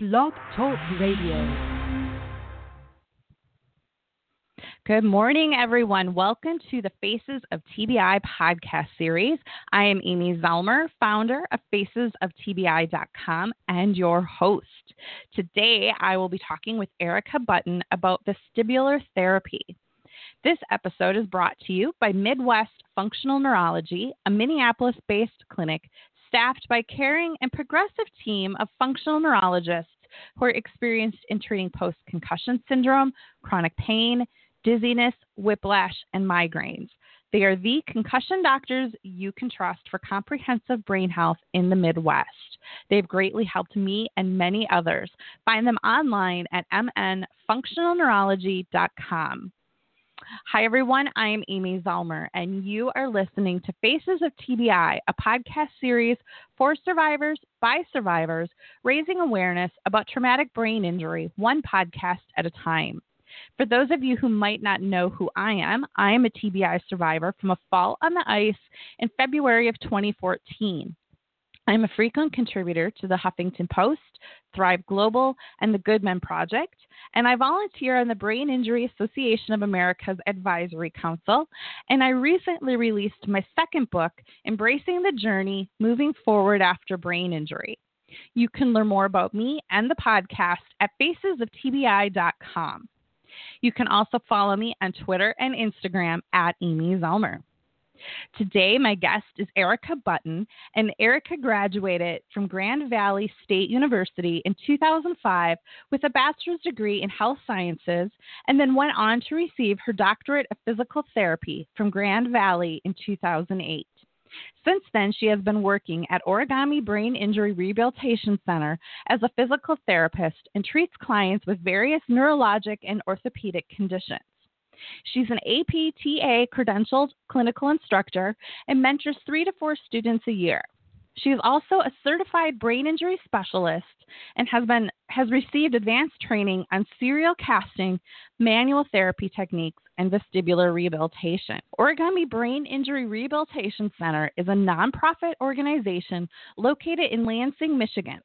Blog Talk Radio. Good morning, everyone. Welcome to the Faces of TBI podcast series. I am Amy Zellmer, founder of facesoftbi.com and your host. Today, I will be talking with Erica Button about vestibular therapy. This episode is brought to you by Midwest Functional Neurology, a Minneapolis based clinic staffed by caring and progressive team of functional neurologists who are experienced in treating post concussion syndrome, chronic pain, dizziness, whiplash, and migraines. They are the concussion doctors you can trust for comprehensive brain health in the Midwest. They've greatly helped me and many others. Find them online at mnfunctionalneurology.com. Hi, everyone. I am Amy Zellmer, and you are listening to Faces of TBI, a podcast series for survivors by survivors, raising awareness about traumatic brain injury, one podcast at a time. For those of you who might not know who I am, I am a TBI survivor from a fall on the ice in February of 2014. I'm a frequent contributor to the Huffington Post, Thrive Global, and the Good Men Project, and I volunteer on the Brain Injury Association of America's Advisory Council. And I recently released my second book, Embracing the Journey Moving Forward After Brain Injury. You can learn more about me and the podcast at facesoftbi.com. You can also follow me on Twitter and Instagram at Amy Zellmer. Today, my guest is Erica Button, and Erica graduated from Grand Valley State University in 2005 with a bachelor's degree in health sciences and then went on to receive her doctorate of physical therapy from Grand Valley in 2008. Since then, she has been working at Origami Brain Injury Rehabilitation Center as a physical therapist and treats clients with various neurologic and orthopedic conditions. She's an APTA credentialed clinical instructor and mentors three to four students a year. She is also a certified brain injury specialist and has been has received advanced training on serial casting, manual therapy techniques, and vestibular rehabilitation. Origami Brain Injury Rehabilitation Center is a nonprofit organization located in Lansing, Michigan.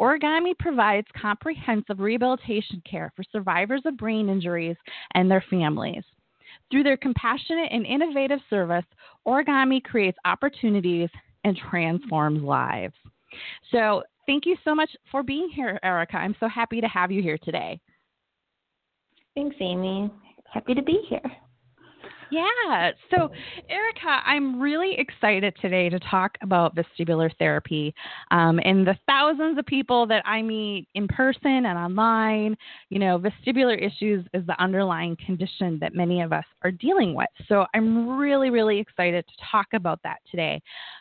Origami provides comprehensive rehabilitation care for survivors of brain injuries and their families. Through their compassionate and innovative service, Origami creates opportunities and transforms lives. So, thank you so much for being here, Erica. I'm so happy to have you here today. Thanks, Amy. Happy to be here. Yeah. So, Erica, I'm really excited today to talk about vestibular therapy um, and the thousands of people that I meet in person and online. You know, vestibular issues is the underlying condition that many of us are dealing with. So, I'm really, really excited to talk about that today.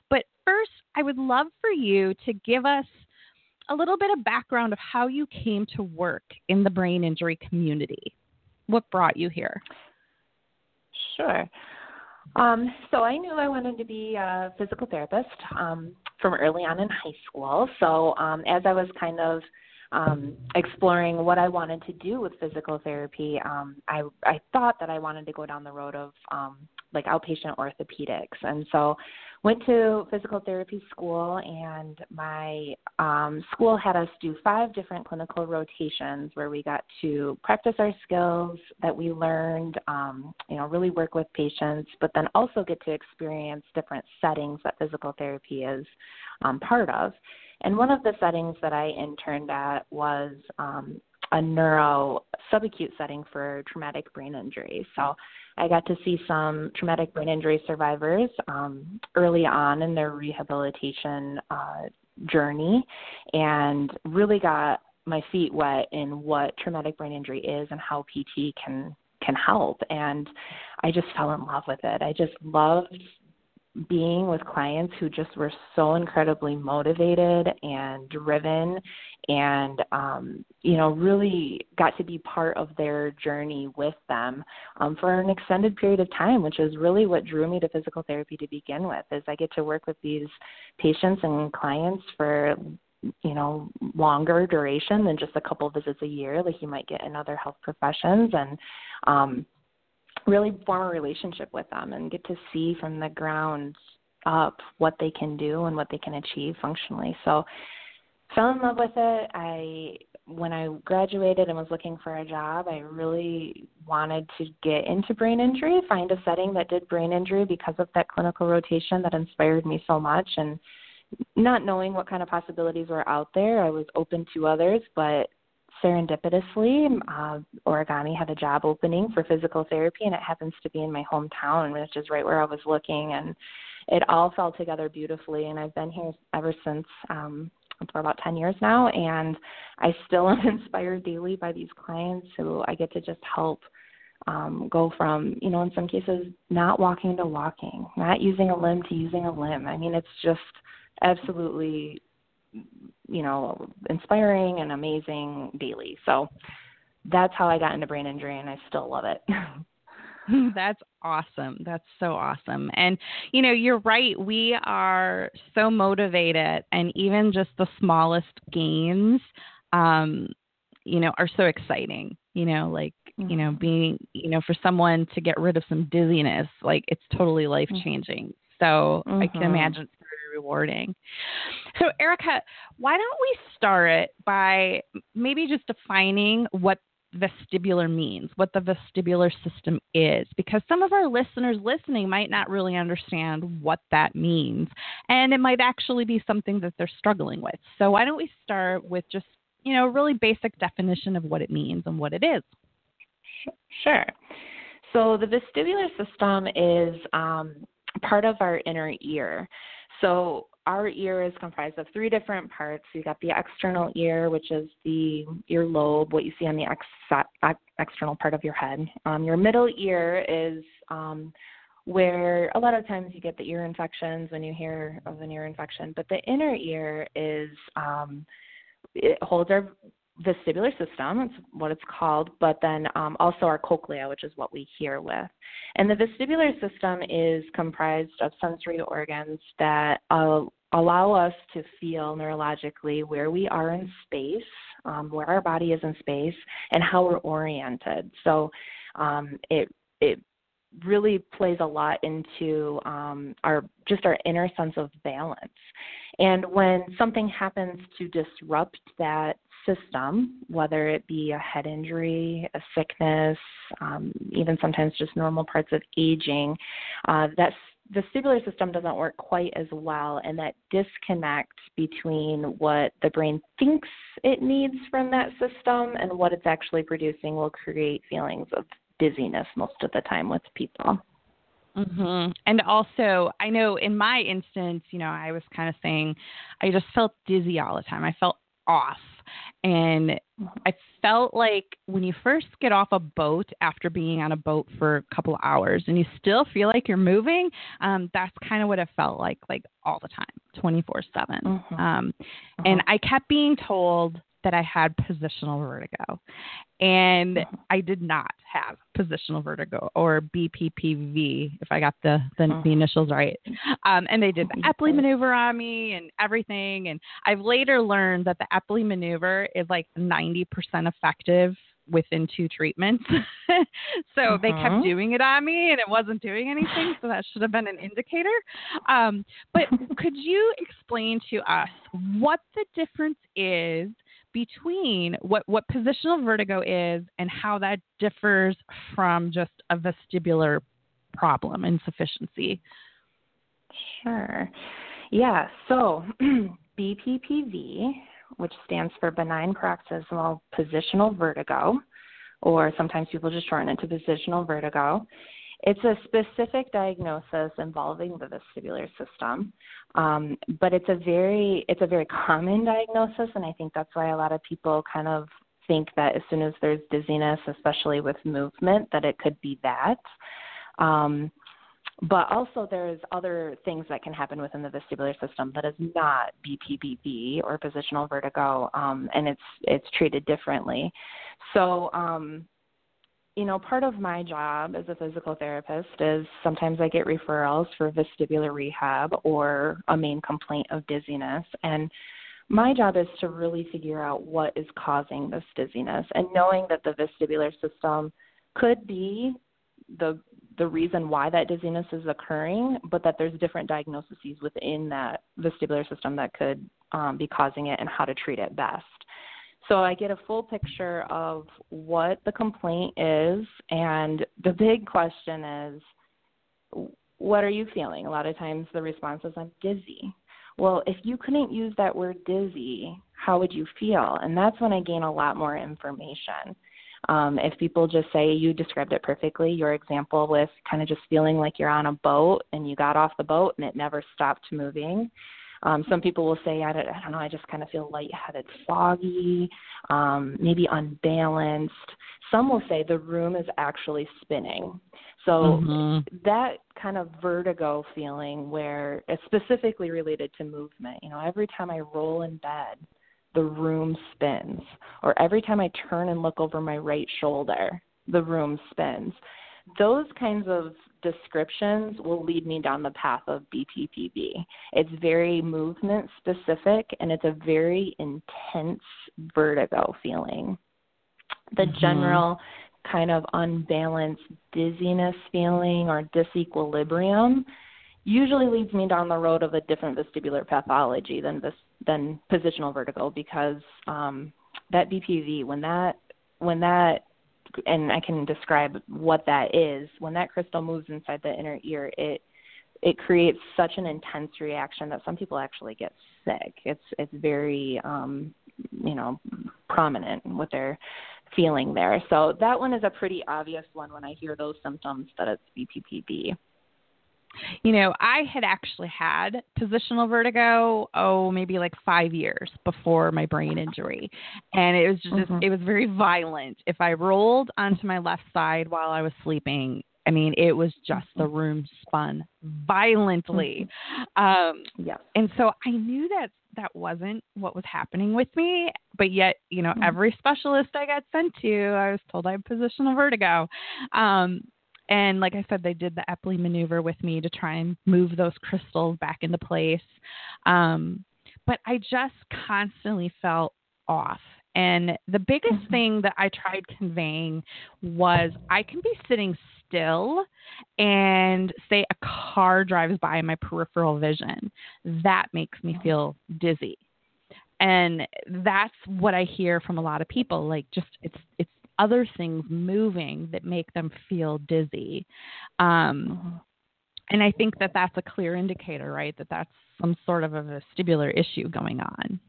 But first, I would love for you to give us a little bit of background of how you came to work in the brain injury community. What brought you here? Sure. Um, so I knew I wanted to be a physical therapist um, from early on in high school. So um, as I was kind of um, exploring what I wanted to do with physical therapy, um, I I thought that I wanted to go down the road of um, like outpatient orthopedics, and so went to physical therapy school and my um, school had us do five different clinical rotations where we got to practice our skills that we learned um, you know really work with patients but then also get to experience different settings that physical therapy is um, part of. And one of the settings that i interned at was um, a neuro subacute setting for traumatic brain injury so I got to see some traumatic brain injury survivors um, early on in their rehabilitation uh, journey and really got my feet wet in what traumatic brain injury is and how PT can can help and I just fell in love with it. I just loved being with clients who just were so incredibly motivated and driven and um, you know really got to be part of their journey with them um, for an extended period of time which is really what drew me to physical therapy to begin with is i get to work with these patients and clients for you know longer duration than just a couple visits a year like you might get in other health professions and um really form a relationship with them and get to see from the ground up what they can do and what they can achieve functionally. So fell in love with it. I when I graduated and was looking for a job, I really wanted to get into brain injury, find a setting that did brain injury because of that clinical rotation that inspired me so much. And not knowing what kind of possibilities were out there, I was open to others, but serendipitously, uh, Origami had a job opening for physical therapy, and it happens to be in my hometown, which is right where I was looking. And it all fell together beautifully, and I've been here ever since. Um, for about 10 years now, and I still am inspired daily by these clients who I get to just help um, go from, you know, in some cases, not walking to walking, not using a limb to using a limb. I mean, it's just absolutely, you know, inspiring and amazing daily. So that's how I got into brain injury, and I still love it. That's awesome. That's so awesome. And, you know, you're right. We are so motivated, and even just the smallest gains, um, you know, are so exciting. You know, like, mm-hmm. you know, mm-hmm. being, you know, for someone to get rid of some dizziness, like, it's totally life changing. Mm-hmm. So mm-hmm. I can mm-hmm. imagine it's very rewarding. So, Erica, why don't we start by maybe just defining what vestibular means, what the vestibular system is, because some of our listeners listening might not really understand what that means. And it might actually be something that they're struggling with. So, why don't we start with just, you know, a really basic definition of what it means and what it is? Sure. So, the vestibular system is um, part of our inner ear. So, our ear is comprised of three different parts. You've got the external ear, which is the ear lobe, what you see on the ex- external part of your head. Um, your middle ear is um, where a lot of times you get the ear infections when you hear of an ear infection, but the inner ear is um, it holds our vestibular system, it's what it's called, but then um, also our cochlea, which is what we hear with. And the vestibular system is comprised of sensory organs that uh, allow us to feel neurologically where we are in space, um, where our body is in space, and how we're oriented. So um, it it really plays a lot into um, our just our inner sense of balance. And when something happens to disrupt that system, whether it be a head injury, a sickness, um, even sometimes just normal parts of aging, uh, that the vestibular system doesn't work quite as well, and that disconnect between what the brain thinks it needs from that system and what it's actually producing will create feelings of dizziness most of the time with people. Mm-hmm. And also, I know in my instance, you know, I was kind of saying I just felt dizzy all the time. I felt off. And mm-hmm. I felt like when you first get off a boat after being on a boat for a couple of hours and you still feel like you're moving, um, that's kind of what it felt like, like all the time, 24 7. Mm-hmm. Um, and mm-hmm. I kept being told that I had positional vertigo. And mm-hmm. I did not have positional vertigo or BPPV, if I got the, the, the mm-hmm. initials right. Um, and they did the. Epley maneuver on me and everything. And I've later learned that the Epley maneuver is like 90% effective within two treatments. so uh-huh. they kept mm-hmm. doing it on me and it wasn't doing anything. So that should have been an indicator. Um, but could you explain to us what the difference is between what, what positional vertigo is and how that differs from just a vestibular problem, insufficiency. Sure. Yeah, so BPPV, which stands for benign paroxysmal positional vertigo, or sometimes people just shorten it to positional vertigo, it's a specific diagnosis involving the vestibular system, um, but it's a very it's a very common diagnosis, and I think that's why a lot of people kind of think that as soon as there's dizziness, especially with movement, that it could be that. Um, but also there's other things that can happen within the vestibular system that is not BPPV or positional vertigo, um, and it's it's treated differently. So um, you know, part of my job as a physical therapist is sometimes I get referrals for vestibular rehab or a main complaint of dizziness. And my job is to really figure out what is causing this dizziness and knowing that the vestibular system could be the the reason why that dizziness is occurring, but that there's different diagnoses within that vestibular system that could um, be causing it and how to treat it best. So I get a full picture of what the complaint is, and the big question is, what are you feeling? A lot of times the response is, I'm dizzy. Well, if you couldn't use that word dizzy, how would you feel? And that's when I gain a lot more information. Um, if people just say you described it perfectly, your example with kind of just feeling like you're on a boat and you got off the boat and it never stopped moving. Um, some people will say, I don't, I don't know, I just kind of feel lightheaded, foggy, um, maybe unbalanced. Some will say the room is actually spinning. So mm-hmm. that kind of vertigo feeling where it's specifically related to movement. You know, every time I roll in bed, the room spins. Or every time I turn and look over my right shoulder, the room spins. Those kinds of descriptions will lead me down the path of BPPV. It's very movement specific and it's a very intense vertigo feeling. The mm-hmm. general kind of unbalanced dizziness feeling or disequilibrium usually leads me down the road of a different vestibular pathology than this than positional vertigo because um, that BPV when that when that and I can describe what that is. When that crystal moves inside the inner ear it it creates such an intense reaction that some people actually get sick. It's it's very um you know prominent what they're feeling there. So that one is a pretty obvious one when i hear those symptoms that it's bppv you know, I had actually had positional vertigo, oh, maybe like five years before my brain injury. And it was just, mm-hmm. it was very violent. If I rolled onto my left side while I was sleeping, I mean, it was just the mm-hmm. room spun violently. Mm-hmm. Um, yeah. And so I knew that that wasn't what was happening with me, but yet, you know, mm-hmm. every specialist I got sent to, I was told I had positional vertigo. Um, and like I said, they did the Epley maneuver with me to try and move those crystals back into place. Um, but I just constantly felt off. And the biggest mm-hmm. thing that I tried conveying was I can be sitting still and say a car drives by my peripheral vision. That makes me feel dizzy. And that's what I hear from a lot of people. Like just it's it's other things moving that make them feel dizzy. Um, mm-hmm. and I think that that's a clear indicator, right? That that's some sort of a vestibular issue going on.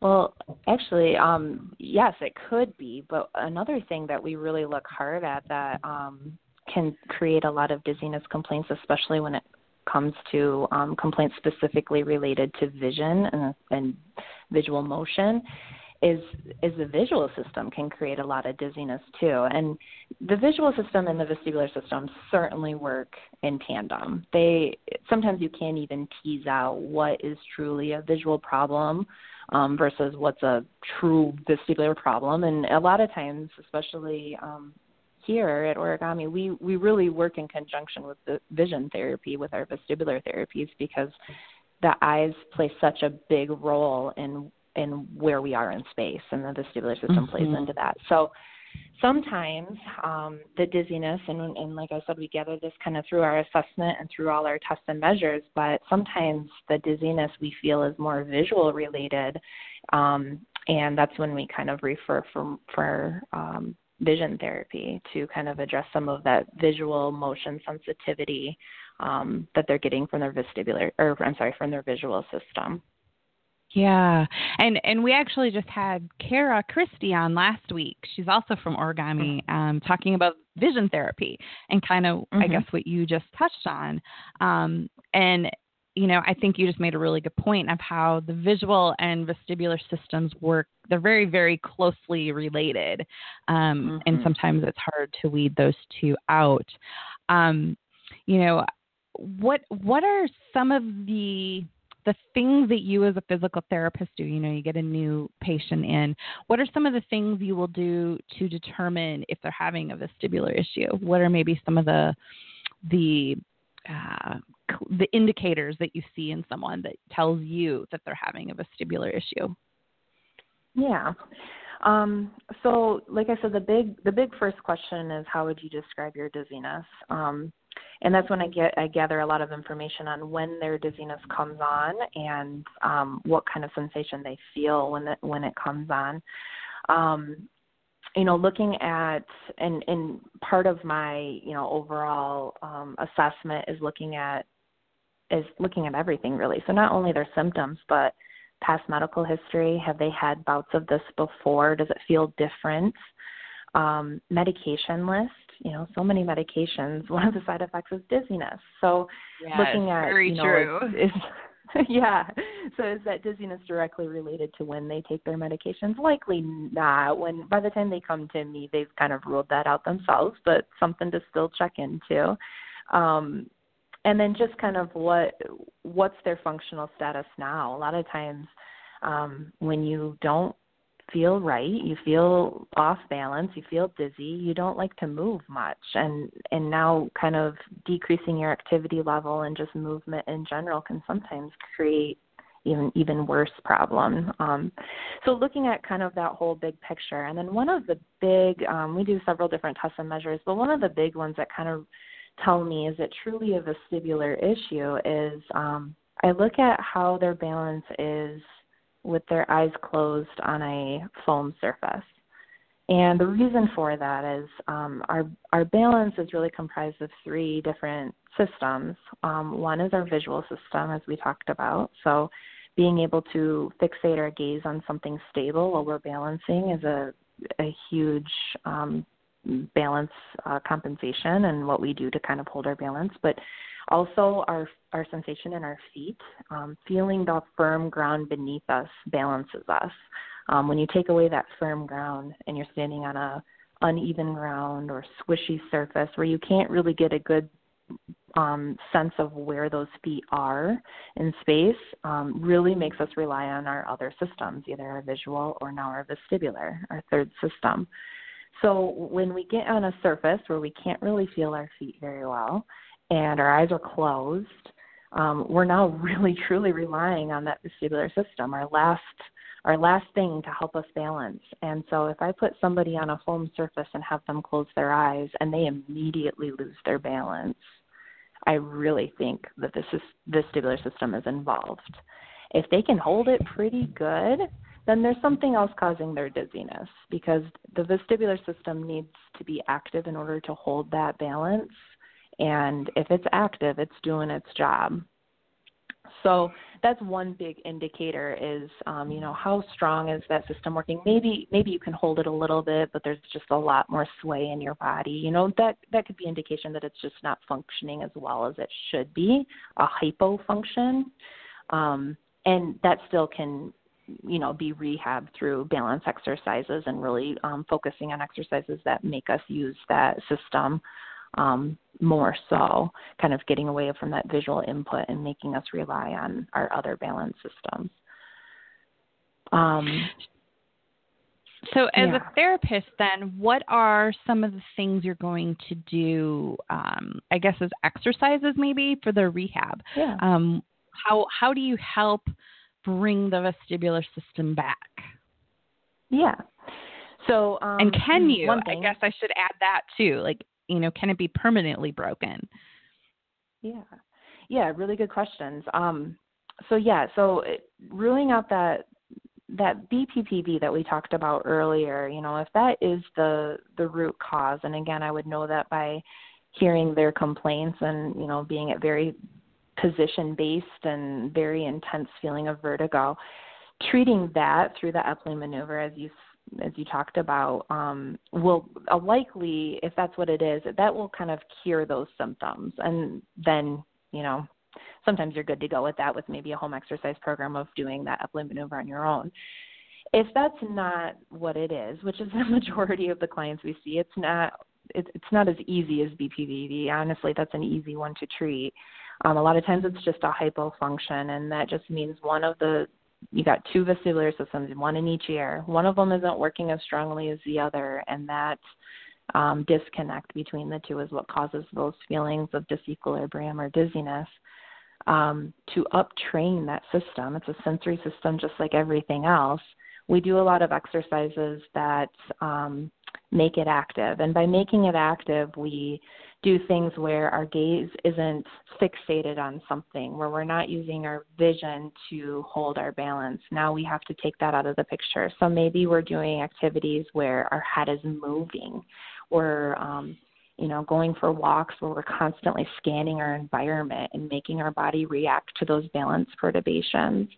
Well, actually, um, yes, it could be. But another thing that we really look hard at that um, can create a lot of dizziness complaints, especially when it comes to um, complaints specifically related to vision and, and visual motion, is is the visual system can create a lot of dizziness too. And the visual system and the vestibular system certainly work in tandem. They sometimes you can't even tease out what is truly a visual problem um, versus what's a true vestibular problem. And a lot of times especially um, here at origami we we really work in conjunction with the vision therapy with our vestibular therapies because the eyes play such a big role in in where we are in space, and the vestibular system mm-hmm. plays into that. So sometimes um, the dizziness, and, and like I said, we gather this kind of through our assessment and through all our tests and measures, but sometimes the dizziness we feel is more visual related, um, and that's when we kind of refer for, for um, vision therapy to kind of address some of that visual motion sensitivity um, that they're getting from their vestibular, or I'm sorry, from their visual system. Yeah, and and we actually just had Kara Christie on last week. She's also from Origami, mm-hmm. um, talking about vision therapy and kind of mm-hmm. I guess what you just touched on. Um, and you know, I think you just made a really good point of how the visual and vestibular systems work. They're very, very closely related, um, mm-hmm. and sometimes it's hard to weed those two out. Um, you know, what what are some of the the things that you as a physical therapist do you know you get a new patient in what are some of the things you will do to determine if they're having a vestibular issue? What are maybe some of the the uh, the indicators that you see in someone that tells you that they're having a vestibular issue? Yeah. Um, so like i said the big the big first question is how would you describe your dizziness? Um, and that's when I get I gather a lot of information on when their dizziness comes on and um, what kind of sensation they feel when it when it comes on. Um, you know, looking at and and part of my you know overall um, assessment is looking at is looking at everything really. So not only their symptoms, but past medical history. Have they had bouts of this before? Does it feel different? Um, medication list. You know, so many medications. One of the side effects is dizziness. So yes, looking at very you know, true. Is, is yeah. So is that dizziness directly related to when they take their medications? Likely not. When by the time they come to me, they've kind of ruled that out themselves, but something to still check into. Um, and then just kind of what what's their functional status now. A lot of times, um, when you don't feel right, you feel off balance, you feel dizzy, you don't like to move much, and and now kind of decreasing your activity level and just movement in general can sometimes create even even worse problem. Um, so looking at kind of that whole big picture, and then one of the big um, we do several different tests and measures, but one of the big ones that kind of tell me is it truly a vestibular issue is um, I look at how their balance is with their eyes closed on a foam surface. And the reason for that is um, our our balance is really comprised of three different systems. Um, one is our visual system, as we talked about. So, being able to fixate our gaze on something stable while we're balancing is a a huge um, balance uh, compensation and what we do to kind of hold our balance, but also our our sensation in our feet, um, feeling the firm ground beneath us balances us. Um, when you take away that firm ground and you're standing on a uneven ground or squishy surface where you can't really get a good um, sense of where those feet are in space um, really makes us rely on our other systems, either our visual or now our vestibular, our third system. So when we get on a surface where we can't really feel our feet very well and our eyes are closed, um, we're now really truly relying on that vestibular system, our last our last thing to help us balance. And so if I put somebody on a foam surface and have them close their eyes and they immediately lose their balance, I really think that this is, vestibular system is involved. If they can hold it pretty good, then there's something else causing their dizziness because the vestibular system needs to be active in order to hold that balance. And if it's active, it's doing its job. So that's one big indicator is um, you know how strong is that system working maybe maybe you can hold it a little bit but there's just a lot more sway in your body you know that that could be indication that it's just not functioning as well as it should be a hypofunction um, and that still can you know be rehab through balance exercises and really um, focusing on exercises that make us use that system um, more so kind of getting away from that visual input and making us rely on our other balance systems um, so as yeah. a therapist then what are some of the things you're going to do um, i guess as exercises maybe for the rehab yeah. um, how how do you help bring the vestibular system back? Yeah. So um, and can you? I guess I should add that too. Like you know, can it be permanently broken? Yeah. Yeah. Really good questions. Um, so yeah. So it, ruling out that that BPPV that we talked about earlier, you know, if that is the the root cause, and again, I would know that by hearing their complaints and you know being at very position based and very intense feeling of vertigo. Treating that through the Epley maneuver, as you as you talked about, um, will uh, likely, if that's what it is, that will kind of cure those symptoms, and then you know sometimes you're good to go with that with maybe a home exercise program of doing that Epley maneuver on your own. If that's not what it is, which is the majority of the clients we see, it's not it's not as easy as BPPV. Honestly, that's an easy one to treat. Um, a lot of times it's just a hypofunction, and that just means one of the you got two vestibular systems, one in each ear. One of them isn't working as strongly as the other, and that um, disconnect between the two is what causes those feelings of disequilibrium or dizziness. Um, to uptrain that system, it's a sensory system just like everything else. We do a lot of exercises that um, make it active, and by making it active, we do things where our gaze isn't fixated on something, where we're not using our vision to hold our balance. Now we have to take that out of the picture. So maybe we're doing activities where our head is moving, or um, you know, going for walks where we're constantly scanning our environment and making our body react to those balance perturbations,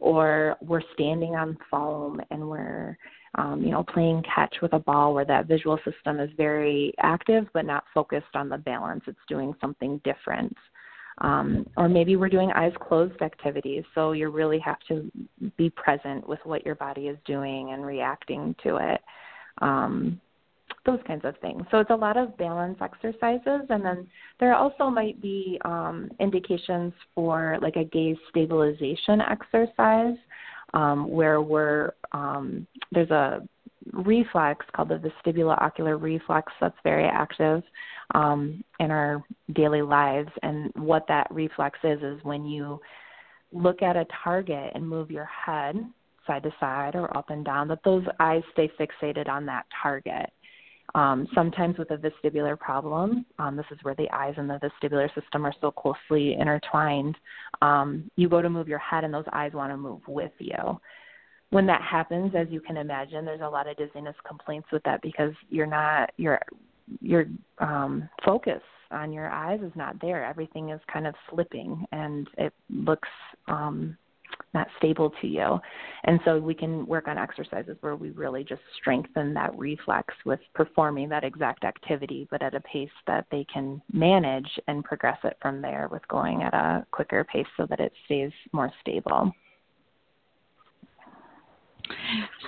or we're standing on foam and we're um, you know, playing catch with a ball where that visual system is very active but not focused on the balance. It's doing something different. Um, or maybe we're doing eyes closed activities, so you really have to be present with what your body is doing and reacting to it. Um, those kinds of things. So it's a lot of balance exercises, and then there also might be um, indications for like a gaze stabilization exercise um, where we're um, there's a reflex called the vestibulo-ocular reflex that's very active um, in our daily lives. And what that reflex is is when you look at a target and move your head side to side or up and down, that those eyes stay fixated on that target. Um, sometimes with a vestibular problem, um, this is where the eyes and the vestibular system are so closely intertwined. Um, you go to move your head, and those eyes want to move with you. When that happens, as you can imagine, there's a lot of dizziness complaints with that because you're not your your um, focus on your eyes is not there. Everything is kind of slipping, and it looks um, not stable to you. And so we can work on exercises where we really just strengthen that reflex with performing that exact activity, but at a pace that they can manage and progress it from there with going at a quicker pace so that it stays more stable.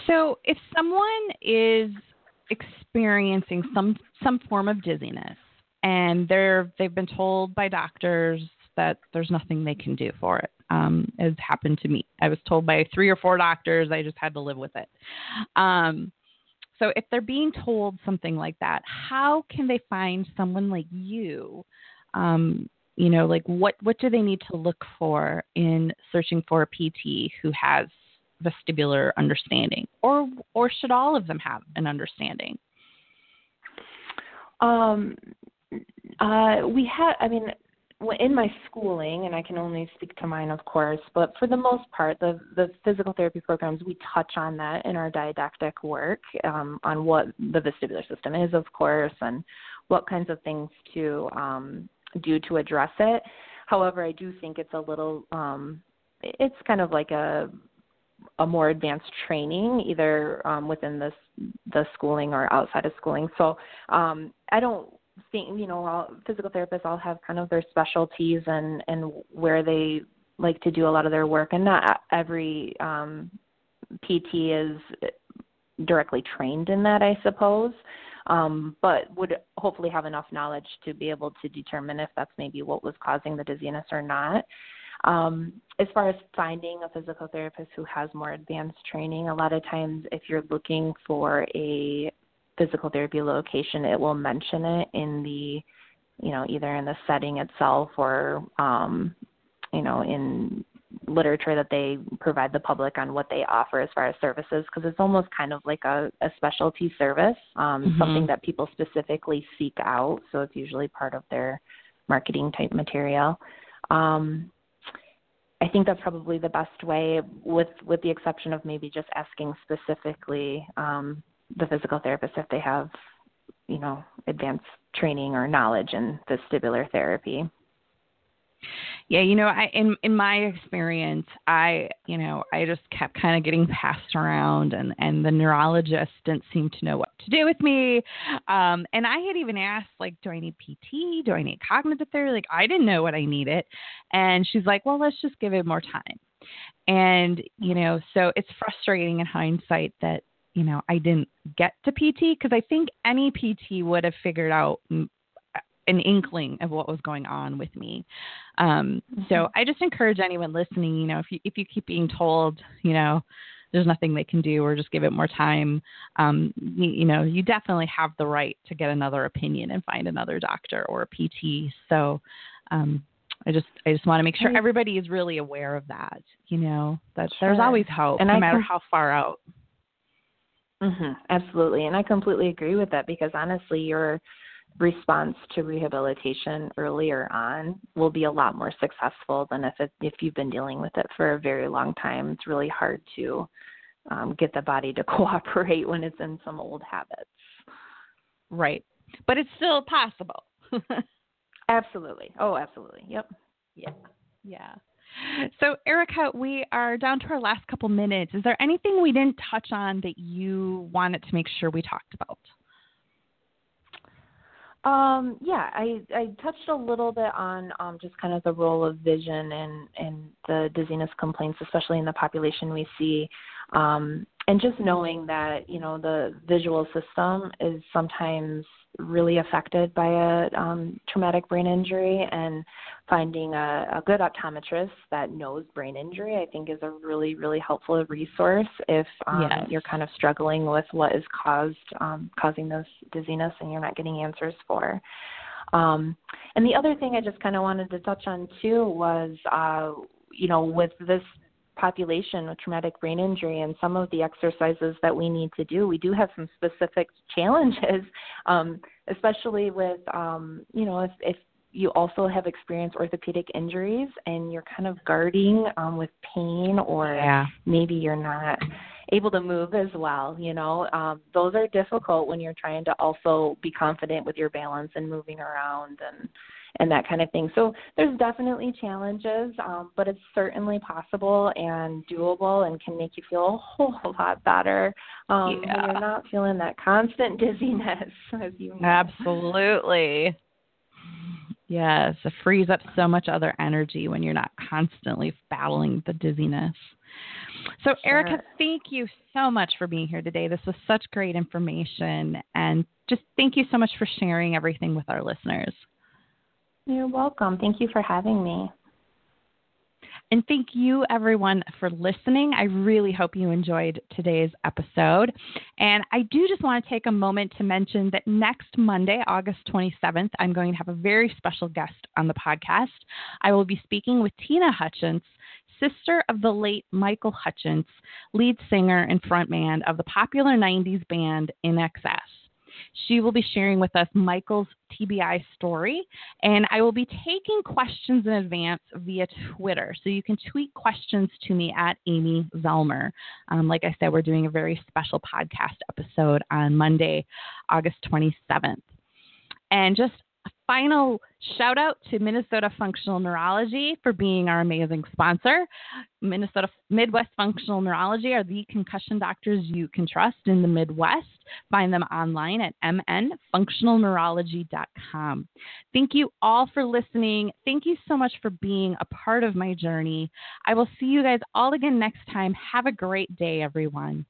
So if someone is experiencing some some form of dizziness and they're they've been told by doctors that there's nothing they can do for it um, has happened to me. I was told by three or four doctors, I just had to live with it. Um, so if they're being told something like that, how can they find someone like you? Um, you know, like what what do they need to look for in searching for a PT who has vestibular understanding, or or should all of them have an understanding? Um, uh, we had, I mean, in my schooling, and I can only speak to mine, of course, but for the most part, the the physical therapy programs we touch on that in our didactic work um, on what the vestibular system is, of course, and what kinds of things to um, do to address it. However, I do think it's a little, um, it's kind of like a a more advanced training, either um, within this the schooling or outside of schooling. So um, I don't think you know all physical therapists all have kind of their specialties and and where they like to do a lot of their work. And not every um pt is directly trained in that i suppose um but would hopefully have enough knowledge to be able to determine if that's maybe what was causing the dizziness or not. Um, as far as finding a physical therapist who has more advanced training, a lot of times if you're looking for a physical therapy location, it will mention it in the, you know, either in the setting itself or, um, you know, in literature that they provide the public on what they offer as far as services because it's almost kind of like a, a specialty service, um, mm-hmm. something that people specifically seek out. So it's usually part of their marketing type material. Um, I think that's probably the best way, with with the exception of maybe just asking specifically um, the physical therapist if they have, you know, advanced training or knowledge in vestibular therapy. Yeah, you know, I in in my experience, I you know I just kept kind of getting passed around, and and the neurologist didn't seem to know what to do with me. Um, and I had even asked like, do I need PT? Do I need cognitive therapy? Like I didn't know what I needed, and she's like, well, let's just give it more time. And you know, so it's frustrating in hindsight that you know, I didn't get to PT because I think any PT would have figured out an inkling of what was going on with me. Um, mm-hmm. So I just encourage anyone listening, you know, if you if you keep being told, you know, there's nothing they can do or just give it more time, um, you, you know, you definitely have the right to get another opinion and find another doctor or a PT. So um, I just I just want to make sure everybody is really aware of that. You know that sure. there's always hope, and no I matter com- how far out. Mm-hmm, absolutely, and I completely agree with that because honestly, your response to rehabilitation earlier on will be a lot more successful than if it, if you've been dealing with it for a very long time. It's really hard to um, get the body to cooperate when it's in some old habits. Right, but it's still possible. absolutely. Oh, absolutely. Yep. Yeah. Yeah. So, Erica, we are down to our last couple minutes. Is there anything we didn't touch on that you wanted to make sure we talked about? Um, yeah, I, I touched a little bit on um, just kind of the role of vision and, and the dizziness complaints, especially in the population we see. Um, and just knowing that, you know, the visual system is sometimes really affected by a um, traumatic brain injury and finding a, a good optometrist that knows brain injury i think is a really really helpful resource if um, yes. you're kind of struggling with what is caused um, causing this dizziness and you're not getting answers for um, and the other thing i just kind of wanted to touch on too was uh, you know with this population with traumatic brain injury and some of the exercises that we need to do, we do have some specific challenges, um, especially with, um, you know, if, if you also have experienced orthopedic injuries and you're kind of guarding um, with pain or yeah. maybe you're not able to move as well you know um, those are difficult when you're trying to also be confident with your balance and moving around and and that kind of thing. So there's definitely challenges, um, but it's certainly possible and doable and can make you feel a whole lot better um, yeah. when you're not feeling that constant dizziness. As you know. Absolutely. Yes, it frees up so much other energy when you're not constantly battling the dizziness. So, sure. Erica, thank you so much for being here today. This was such great information. And just thank you so much for sharing everything with our listeners. You're welcome. Thank you for having me. And thank you, everyone, for listening. I really hope you enjoyed today's episode. And I do just want to take a moment to mention that next Monday, August 27th, I'm going to have a very special guest on the podcast. I will be speaking with Tina Hutchence, sister of the late Michael Hutchence, lead singer and frontman of the popular 90s band INXS. She will be sharing with us Michael's TBI story, and I will be taking questions in advance via Twitter. So you can tweet questions to me at Amy Zellmer. Um, like I said, we're doing a very special podcast episode on Monday, August 27th. And just final shout out to Minnesota Functional Neurology for being our amazing sponsor. Minnesota Midwest Functional Neurology are the concussion doctors you can trust in the Midwest. Find them online at mnfunctionalneurology.com. Thank you all for listening. Thank you so much for being a part of my journey. I will see you guys all again next time. Have a great day, everyone.